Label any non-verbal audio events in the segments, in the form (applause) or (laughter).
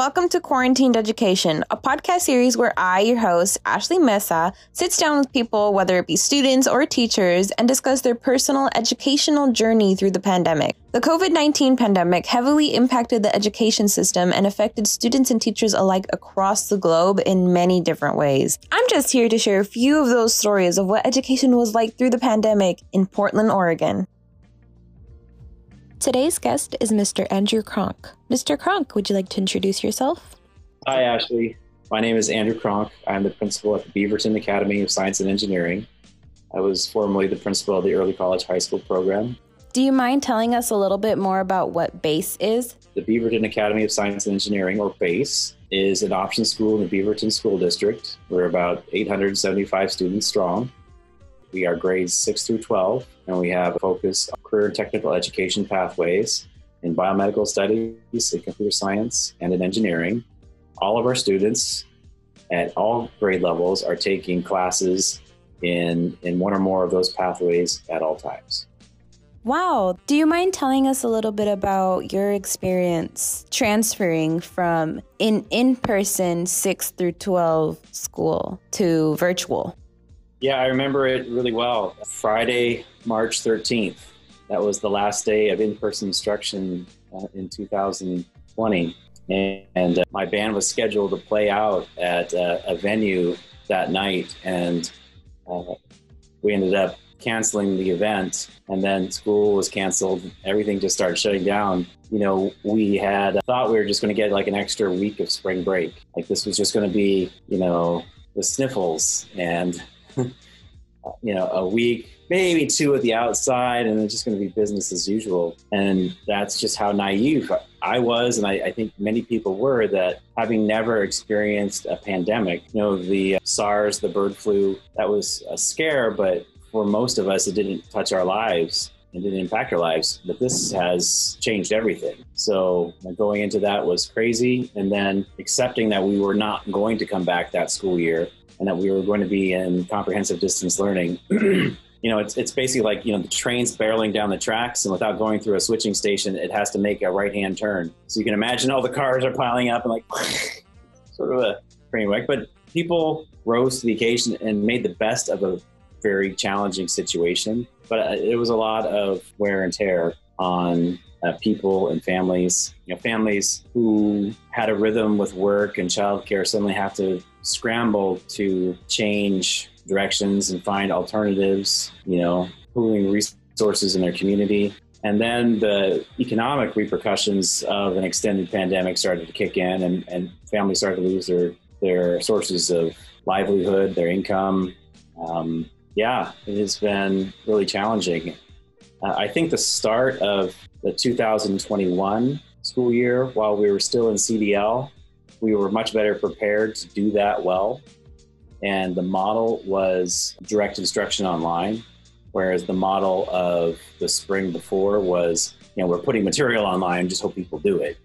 Welcome to Quarantined Education, a podcast series where I, your host, Ashley Mesa, sits down with people, whether it be students or teachers, and discuss their personal educational journey through the pandemic. The COVID 19 pandemic heavily impacted the education system and affected students and teachers alike across the globe in many different ways. I'm just here to share a few of those stories of what education was like through the pandemic in Portland, Oregon. Today's guest is Mr. Andrew Cronk. Mr. Cronk, would you like to introduce yourself? Hi, Ashley. My name is Andrew Cronk. I'm the principal at the Beaverton Academy of Science and Engineering. I was formerly the principal of the early college high school program. Do you mind telling us a little bit more about what BASE is? The Beaverton Academy of Science and Engineering, or BASE, is an option school in the Beaverton School District. We're about 875 students strong. We are grades 6 through 12, and we have a focus on career and technical education pathways in biomedical studies, in computer science, and in engineering. All of our students at all grade levels are taking classes in, in one or more of those pathways at all times. Wow. Do you mind telling us a little bit about your experience transferring from in in person 6 through 12 school to virtual? Yeah, I remember it really well. Friday, March 13th. That was the last day of in person instruction uh, in 2020. And, and uh, my band was scheduled to play out at uh, a venue that night. And uh, we ended up canceling the event. And then school was canceled. Everything just started shutting down. You know, we had thought we were just going to get like an extra week of spring break. Like this was just going to be, you know, the sniffles and you know, a week, maybe two at the outside, and it's just going to be business as usual. And that's just how naive I was, and I, I, think many people were that having never experienced a pandemic, you know, the SARS, the bird flu, that was a scare, but for most of us, it didn't touch our lives. It didn't impact our lives, but this has changed everything. So going into that was crazy. And then accepting that we were not going to come back that school year and that we were going to be in comprehensive distance learning. (clears throat) you know, it's, it's basically like, you know, the train's barreling down the tracks and without going through a switching station, it has to make a right hand turn. So you can imagine all the cars are piling up and like (laughs) sort of a train wreck. But people rose to the occasion and made the best of a very challenging situation. But it was a lot of wear and tear on uh, people and families. You know, families who had a rhythm with work and childcare suddenly have to scramble to change directions and find alternatives, you know, pooling resources in their community. And then the economic repercussions of an extended pandemic started to kick in, and, and families started to lose their, their sources of livelihood, their income. Um, yeah, it has been really challenging. Uh, I think the start of the 2021 school year, while we were still in CDL, we were much better prepared to do that well. And the model was direct instruction online, whereas the model of the spring before was, you know, we're putting material online, just hope people do it.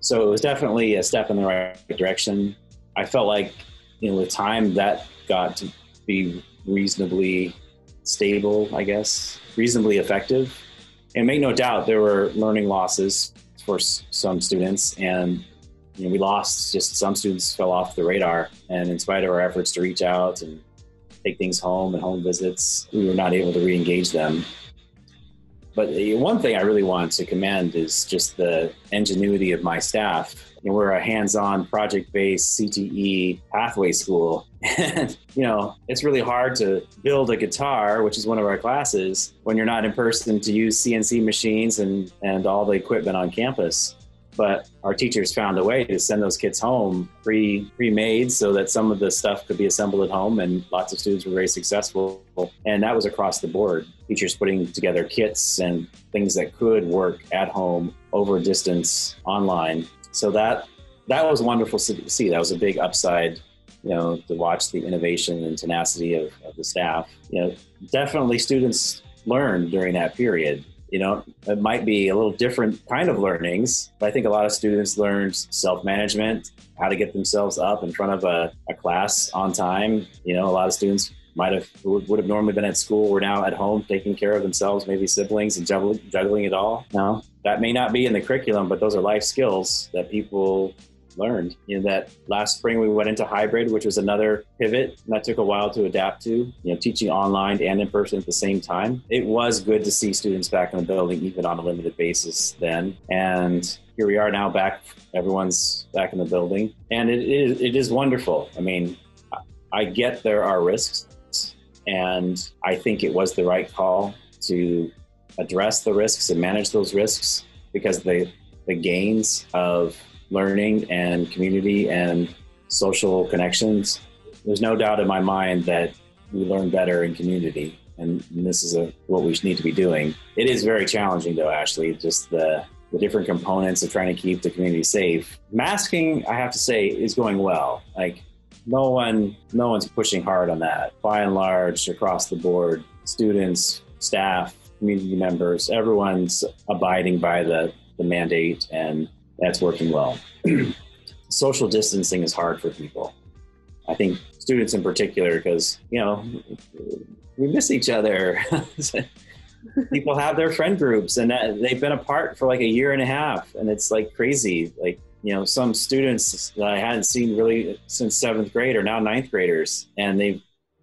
So it was definitely a step in the right direction. I felt like, you know, with time that got to be reasonably stable, I guess, reasonably effective. And make no doubt, there were learning losses for some students, and you know, we lost just some students fell off the radar. And in spite of our efforts to reach out and take things home and home visits, we were not able to re-engage them. But the one thing I really want to commend is just the ingenuity of my staff. Know, we're a hands-on, project-based CTE pathway school, (laughs) and you know it's really hard to build a guitar, which is one of our classes, when you're not in person to use CNC machines and and all the equipment on campus. But our teachers found a way to send those kids home pre pre-made so that some of the stuff could be assembled at home and lots of students were very successful. And that was across the board teachers putting together kits and things that could work at home over distance online so that that was wonderful to see. That was a big upside you know to watch the innovation and tenacity of, of the staff. You know definitely students learned during that period. You know, it might be a little different kind of learnings, but I think a lot of students learned self management, how to get themselves up in front of a, a class on time. You know, a lot of students might have would, have normally been at school were now at home taking care of themselves, maybe siblings and juggling, juggling it all. No, that may not be in the curriculum, but those are life skills that people learned. You know, that last spring we went into hybrid, which was another pivot and that took a while to adapt to, you know, teaching online and in person at the same time. It was good to see students back in the building, even on a limited basis then. And here we are now back, everyone's back in the building. And it is, it is wonderful. I mean, I get there are risks, and I think it was the right call to address the risks and manage those risks because the the gains of learning and community and social connections. There's no doubt in my mind that we learn better in community, and, this is a, what we need to be doing. It is very challenging, though, Ashley. Just the the different components of trying to keep the community safe. Masking, I have to say, is going well. Like no one, no one's pushing hard on that. By and large, across the board, students, staff, community members, everyone's abiding by the the mandate, and that's working well. (clears throat) Social distancing is hard for people. I think students in particular, because, you know, we miss each other. (laughs) people have their friend groups and that, they've been apart for like a year and a half and it's like crazy. Like, you know, some students that I hadn't seen really since seventh grade are now ninth graders and they've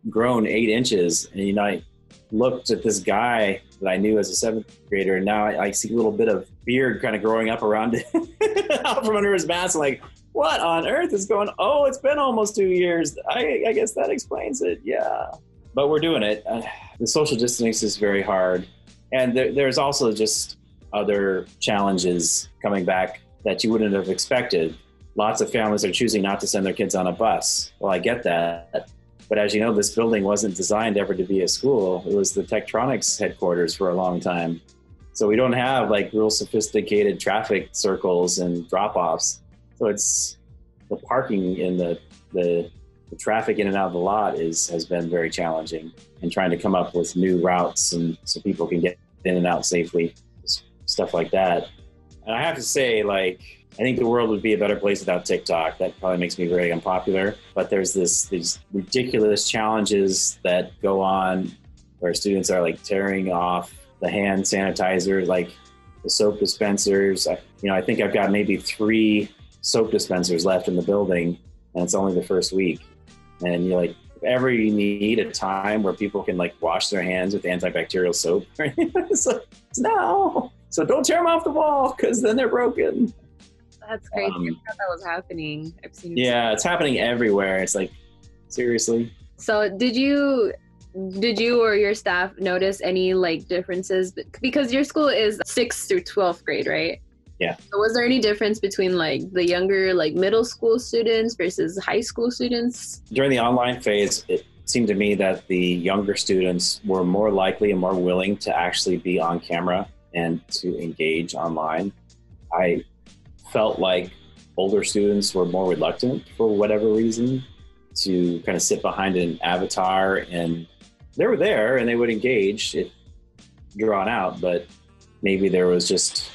grown eight inches. And, you know, I looked at this guy that I knew as a seventh grader, and now I, I see a little bit of beard kind of growing up around (laughs) out from under his mask. I'm like, what on earth is going? Oh, it's been almost two years. I, I guess that explains it. Yeah, but we're doing it. Uh, the social distancing is very hard, and there, there's also just other challenges coming back that you wouldn't have expected. Lots of families are choosing not to send their kids on a bus. Well, I get that. But as you know, this building wasn't designed ever to be a school. It was the Tektronix headquarters for a long time. So we don't have like real sophisticated traffic circles and drop offs. So it's the parking in the, the, the traffic in and out of the lot is has been very challenging and trying to come up with new routes and so people can get in and out safely, stuff like that. And I have to say, like, I think the world would be a better place without TikTok. That probably makes me very unpopular. But there's this these ridiculous challenges that go on where students are like tearing off the hand sanitizer, like the soap dispensers. I, you know, I think I've got maybe three soap dispensers left in the building, and it's only the first week. And you're like, ever you need a time where people can like wash their hands with antibacterial soap, (laughs) it's like, now. So don't tear them off the wall because then they're broken. That's crazy. Um, I thought that was happening. I've seen. Yeah, it's happening everywhere. It's like seriously. So did you did you or your staff notice any like differences because your school is 6th through 12th grade right yeah so was there any difference between like the younger like middle school students versus high school students during the online phase it seemed to me that the younger students were more likely and more willing to actually be on camera and to engage online i felt like older students were more reluctant for whatever reason to kind of sit behind an avatar and they were there and they would engage if drawn out, but maybe there was just,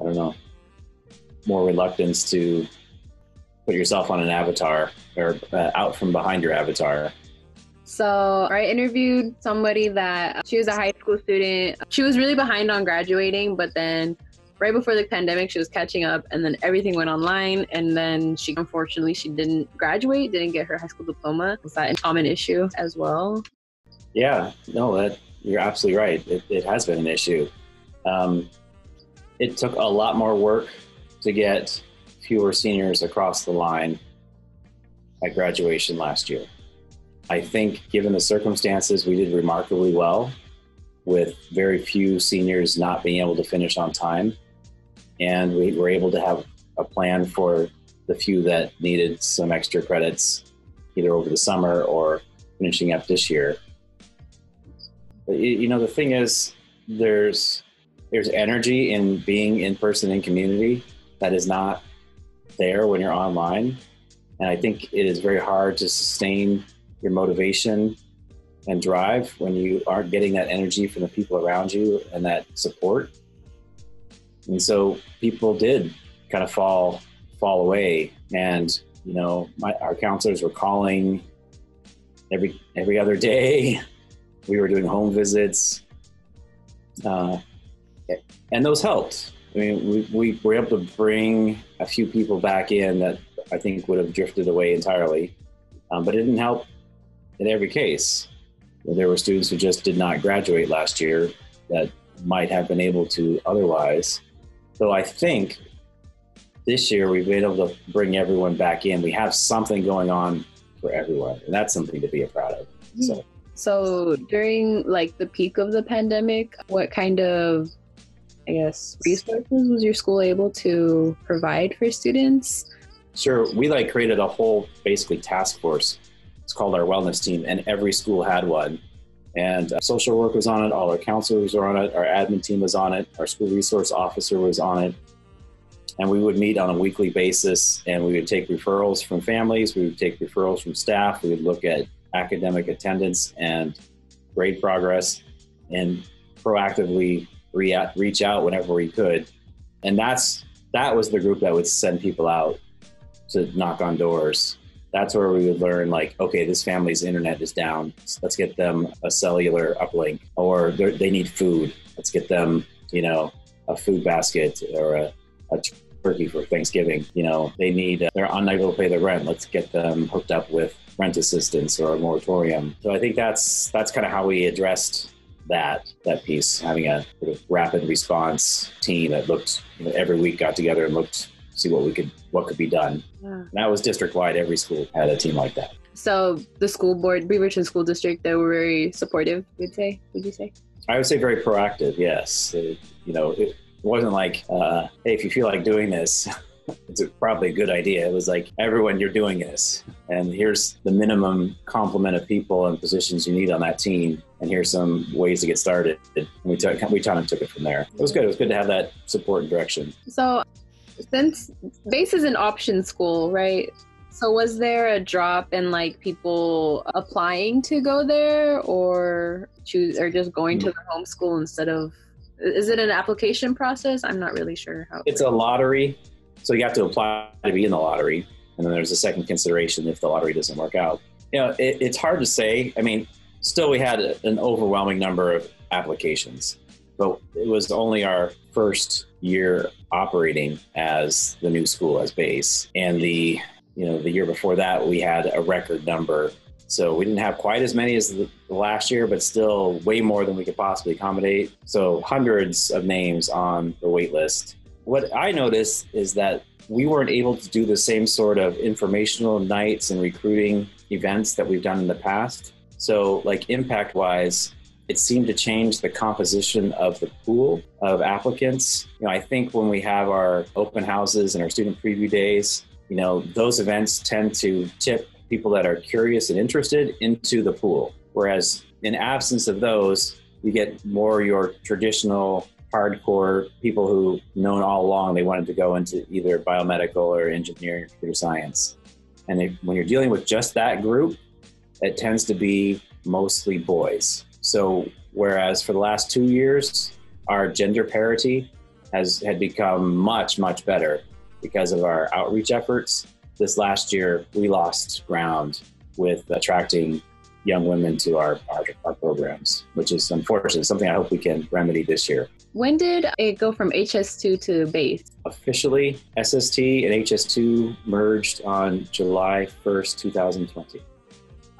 I don't know, more reluctance to put yourself on an avatar or uh, out from behind your avatar. So I interviewed somebody that she was a high school student. She was really behind on graduating, but then right before the pandemic she was catching up and then everything went online and then she unfortunately she didn't graduate didn't get her high school diploma. Was that a common issue as well? Yeah no that you're absolutely right. It, it has been an issue. Um, it took a lot more work to get fewer seniors across the line at graduation last year i think given the circumstances we did remarkably well with very few seniors not being able to finish on time and we were able to have a plan for the few that needed some extra credits either over the summer or finishing up this year. But, you know, the thing is, there's there's energy in being in person in community that is not there when you're online, and I think it is very hard to sustain your motivation and drive when you aren't getting that energy from the people around you and that support. And so people did kind of fall fall away. And you know, my, our counselors were calling every every other day. (laughs) We were doing home visits. Uh, and those helped. I mean, we, we were able to bring a few people back in that I think would have drifted away entirely, um, but it didn't help in every case. There were students who just did not graduate last year that might have been able to otherwise. So I think this year we've been able to bring everyone back in. We have something going on for everyone, and that's something to be proud of. Hmm. So, so during like the peak of the pandemic, what kind of I guess resources was your school able to provide for students? Sure, we like created a whole basically task force. It's called our wellness team, and every school had one. And uh, social work was on it, all our counselors were on it, our admin team was on it, our school resource officer was on it. And we would meet on a weekly basis and we would take referrals from families, we would take referrals from staff, we would look at academic attendance and grade progress and proactively re- reach out whenever we could. And that's that was the group that would send people out to knock on doors that's where we would learn like okay this family's internet is down. Let's get them a cellular uplink or they need food. Let's get them you know a food basket or a, a turkey for thanksgiving. You know they need they're unable to pay their rent. Let's get them hooked up with rent assistance or a moratorium. So i think that's that's kind of how we addressed that that piece having a sort of rapid response team that looked you know, every week got together and looked see what we could what could be done. Yeah. that was district wide. Every school had a team like that. So the school board, Beaverton School District, they were very supportive. Would say? Would you say? I would say very proactive. Yes, it, you know, it wasn't like, uh, hey, if you feel like doing this. (laughs) it's a, probably a good idea. It was like, everyone, you're doing this. And here's the minimum complement of people and positions you need on that team. And here's some ways to get started. And we, took, we kind of took it from there. It was good. It was good to have that support and direction. So since base is an option school, right? So was there a drop in like people applying to go there or choose or just going to the homeschool instead of is it an application process? I'm not really sure how. It's a lottery. So you have to apply to be in the lottery. And then there's a second consideration if the lottery doesn't work out. You know, it, it's hard to say. I mean, still we had an overwhelming number of applications, but it was only our first year operating as the new school as base. And the you know the year before that we had a record number. So we didn't have quite as many as the, last year, but still way more than we could possibly accommodate. So hundreds of names on the wait list. What I noticed is that we weren't able to do the same sort of informational nights and recruiting events that we've done in the past. So, like impact wise, it seemed to change the composition of the pool of applicants. You know, I think when we have our open houses and our student preview days, you know, those events tend to tip people that are curious and interested into the pool. Whereas in absence of those, you get more your traditional hardcore people who known all along they wanted to go into either biomedical or engineering or computer science. And when you're dealing with just that group, it tends to be mostly boys. So whereas for the last two years, our gender parity has had become much much better because of our outreach efforts. This last year, we lost ground with attracting young women to our, our, our programs, which is unfortunate. Something I hope we can remedy this year. When did it go from HS2 to base? Officially, SST and HS2 merged on July 1st, 2020.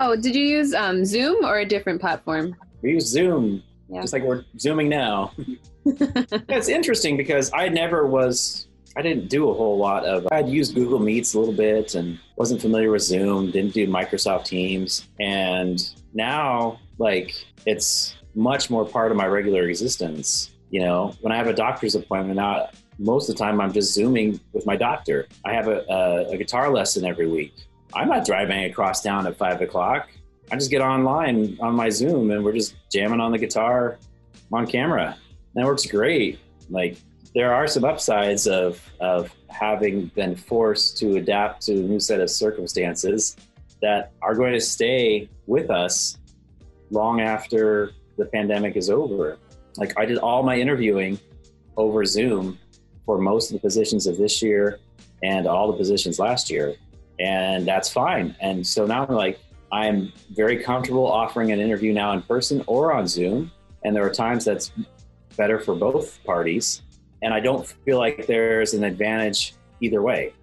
Oh, did you use um, Zoom or a different platform? We use Zoom, yeah. just like we're zooming now. (laughs) it's interesting because I never was, I didn't do a whole lot of, I'd used Google Meets a little bit and wasn't familiar with Zoom, didn't do Microsoft Teams. And now, like, it's much more part of my regular existence. You know, when I have a doctor's appointment now, most of the time I'm just Zooming with my doctor. I have a, a, a guitar lesson every week. I'm not driving across town at five o'clock. I just get online on my Zoom and we're just jamming on the guitar on camera. That works great. Like there are some upsides of of having been forced to adapt to a new set of circumstances that are going to stay with us long after the pandemic is over. Like I did all my interviewing over Zoom for most of the positions of this year and all the positions last year. And that's fine. And so now I'm like, I'm very comfortable offering an interview now in person or on Zoom. And there are times that's better for both parties. And I don't feel like there's an advantage either way.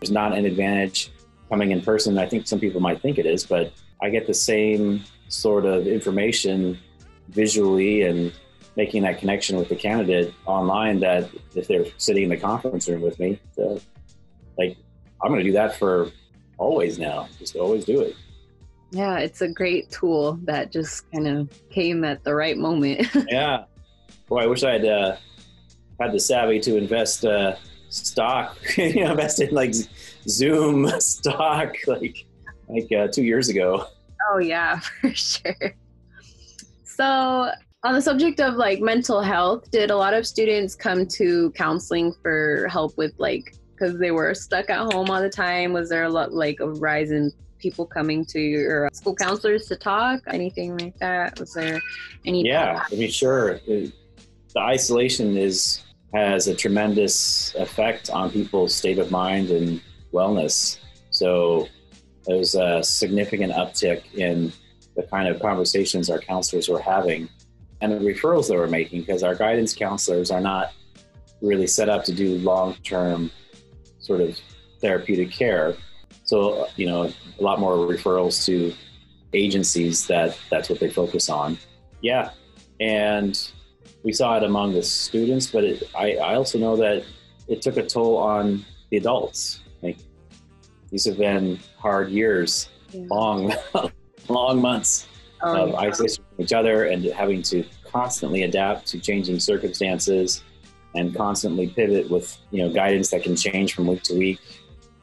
There's not an advantage coming in person. I think some people might think it is, but I get the same sort of information visually and making that connection with the candidate online that if they're sitting in the conference room with me, so, like I'm going to do that for always now. Just always do it. Yeah, it's a great tool that just kind of came at the right moment. (laughs) yeah. Boy, I wish I had uh, had the savvy to invest uh, stock, (laughs) you know, invest in like Zoom (laughs) stock like like uh, two years ago. Oh yeah, for sure. So on the subject of like mental health, did a lot of students come to counseling for help with like because they were stuck at home all the time? Was there a lot like a rise in people coming to your uh, school counselors to talk? Anything like that? Was there any? Yeah, I mean, sure. The isolation is has a tremendous effect on people's state of mind and wellness. So there was a significant uptick in the kind of conversations our counselors were having and the referrals that we're making because our guidance counselors are not really set up to do long-term sort of therapeutic care. So you know a lot more referrals to agencies that that's what they focus on. Yeah. And we saw it among the students but it, I, I also know that it took a toll on the adults. Like these have been hard years yeah. long (laughs) long months oh, of yeah. isolation from each other and having to constantly adapt to changing circumstances and constantly pivot with you know guidance that can change from week to week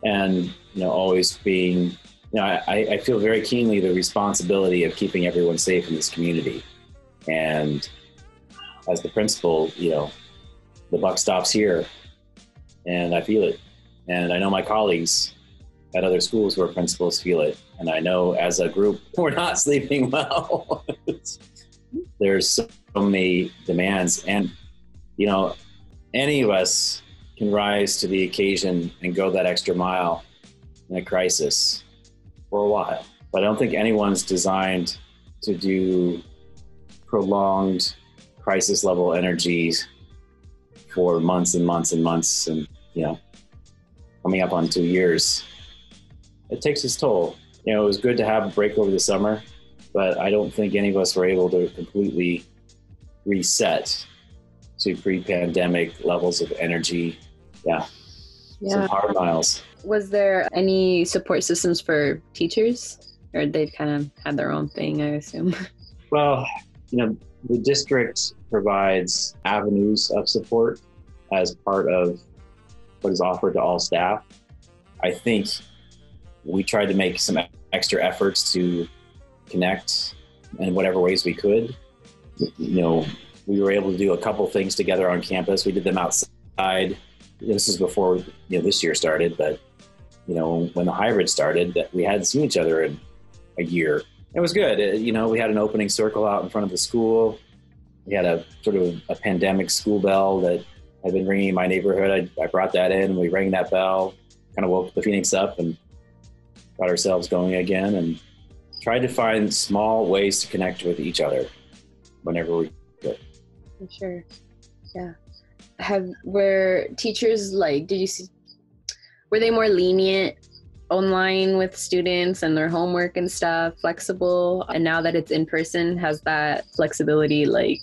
and you know always being you know I, I feel very keenly the responsibility of keeping everyone safe in this community and as the principal you know the buck stops here and i feel it and i know my colleagues at other schools where principals feel it. And I know as a group, (laughs) we're not sleeping well. (laughs) There's so many demands. And, you know, any of us can rise to the occasion and go that extra mile in a crisis for a while. But I don't think anyone's designed to do prolonged crisis level energies for months and months and months and, you know, coming up on two years it takes its toll. You know, it was good to have a break over the summer, but I don't think any of us were able to completely reset to pre-pandemic levels of energy. Yeah, yeah. some hard miles. Was there any support systems for teachers, or they kind of had their own thing? I assume. (laughs) Well, you know, the district provides avenues of support as part of what is offered to all staff. I think we tried to make some extra efforts to connect in whatever ways we could. You know, we were able to do a couple things together on campus. We did them outside. This is before you know this year started, but you know when the hybrid started, that we hadn't seen each other in a year. It was good. It, you know, we had an opening circle out in front of the school. We had a sort of a pandemic school bell that had been ringing in my neighborhood. I, I brought that in. We rang that bell, kind of woke the Phoenix up, and got ourselves going again and tried to find small ways to connect with each other whenever we could. For sure. Yeah. Have were teachers like did you see were they more lenient online with students and their homework and stuff, flexible? And now that it's in person, has that flexibility like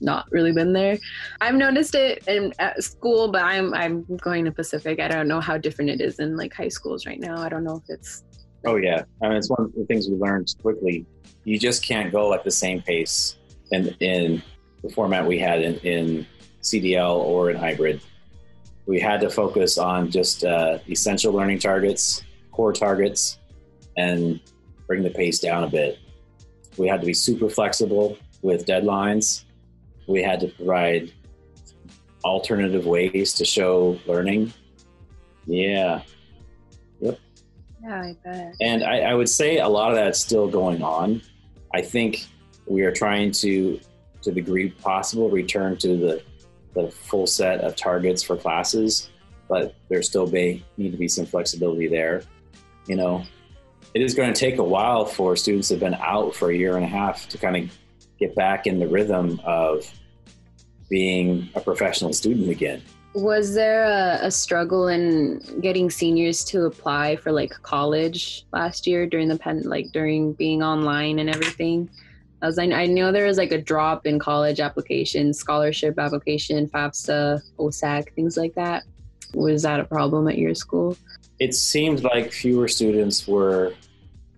not really been there. I've noticed it in at school, but I'm I'm going to Pacific. I don't know how different it is in like high schools right now. I don't know if it's. Oh yeah, I mean it's one of the things we learned quickly. You just can't go at the same pace in in the format we had in, in CDL or in hybrid. We had to focus on just uh, essential learning targets, core targets, and bring the pace down a bit. We had to be super flexible with deadlines. We had to provide alternative ways to show learning. Yeah. Yep. Yeah, I bet. And I, I would say a lot of that's still going on. I think we are trying to, to the degree possible, return to the, the full set of targets for classes, but there still may need to be some flexibility there. You know, it is going to take a while for students that have been out for a year and a half to kind of get back in the rhythm of being a professional student again. Was there a, a, struggle in getting seniors to apply for like college last year during the pen, like during being online and everything? As I, I know there was like a drop in college applications, scholarship application, FAFSA, OSAC, things like that. Was that a problem at your school? It seemed like fewer students were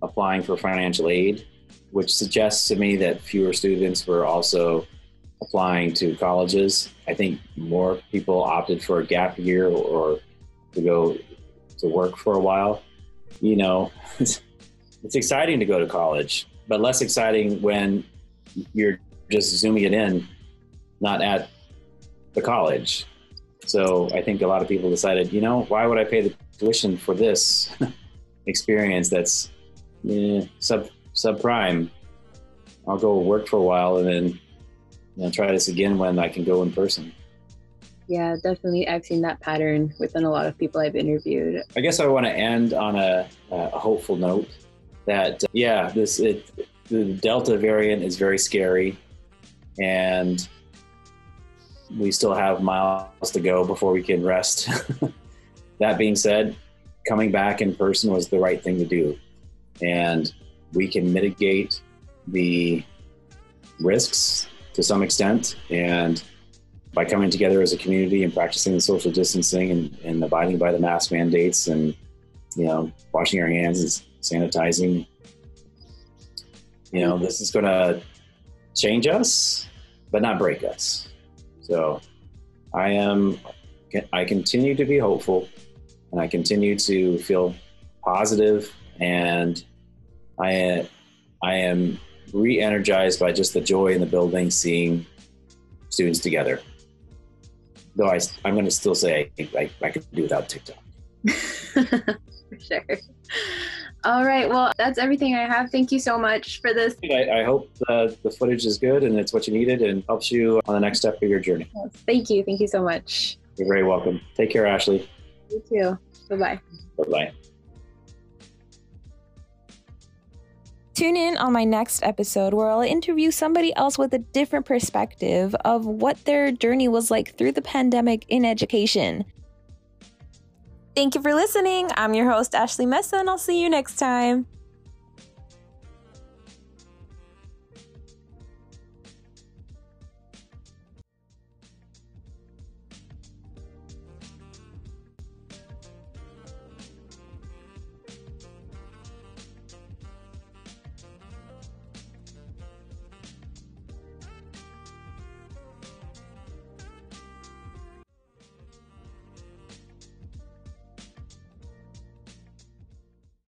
applying for financial aid, which suggests to me that fewer students were also applying to colleges. I think more people opted for a gap year or to go to work for a while. You know, (laughs) it's exciting to go to college, but less exciting when you're just zooming it in, not at the college. So I think a lot of people decided, you know, why would I pay the tuition for this (laughs) experience that's eh, sub subprime? I'll go work for a while and then and try this again when I can go in person. Yeah, definitely. I've seen that pattern within a lot of people I've interviewed. I guess I want to end on a, a hopeful note that, uh, yeah, this it, the Delta variant is very scary, and we still have miles to go before we can rest. (laughs) that being said, coming back in person was the right thing to do, and we can mitigate the risks to some extent. And by coming together as a community and practicing the social distancing and, and abiding by the mask mandates and, you know, washing our hands and sanitizing, you know, mm-hmm. this is going to change us, but not break us. So I am, I continue to be hopeful and I continue to feel positive and I, I am re-energized by just the joy in the building, seeing students together. Though I, I'm going to still say I, think I could do without TikTok. (laughs) for sure. All right. Well, that's everything I have. Thank you so much for this. I, I hope the, the footage is good and it's what you needed and helps you on the next step of your journey. Yes, thank you. Thank you so much. You're very welcome. Take care, Ashley. You too. Bye bye. Bye bye. Tune in on my next episode where I'll interview somebody else with a different perspective of what their journey was like through the pandemic in education. Thank you for listening. I'm your host, Ashley Mesa, and I'll see you next time.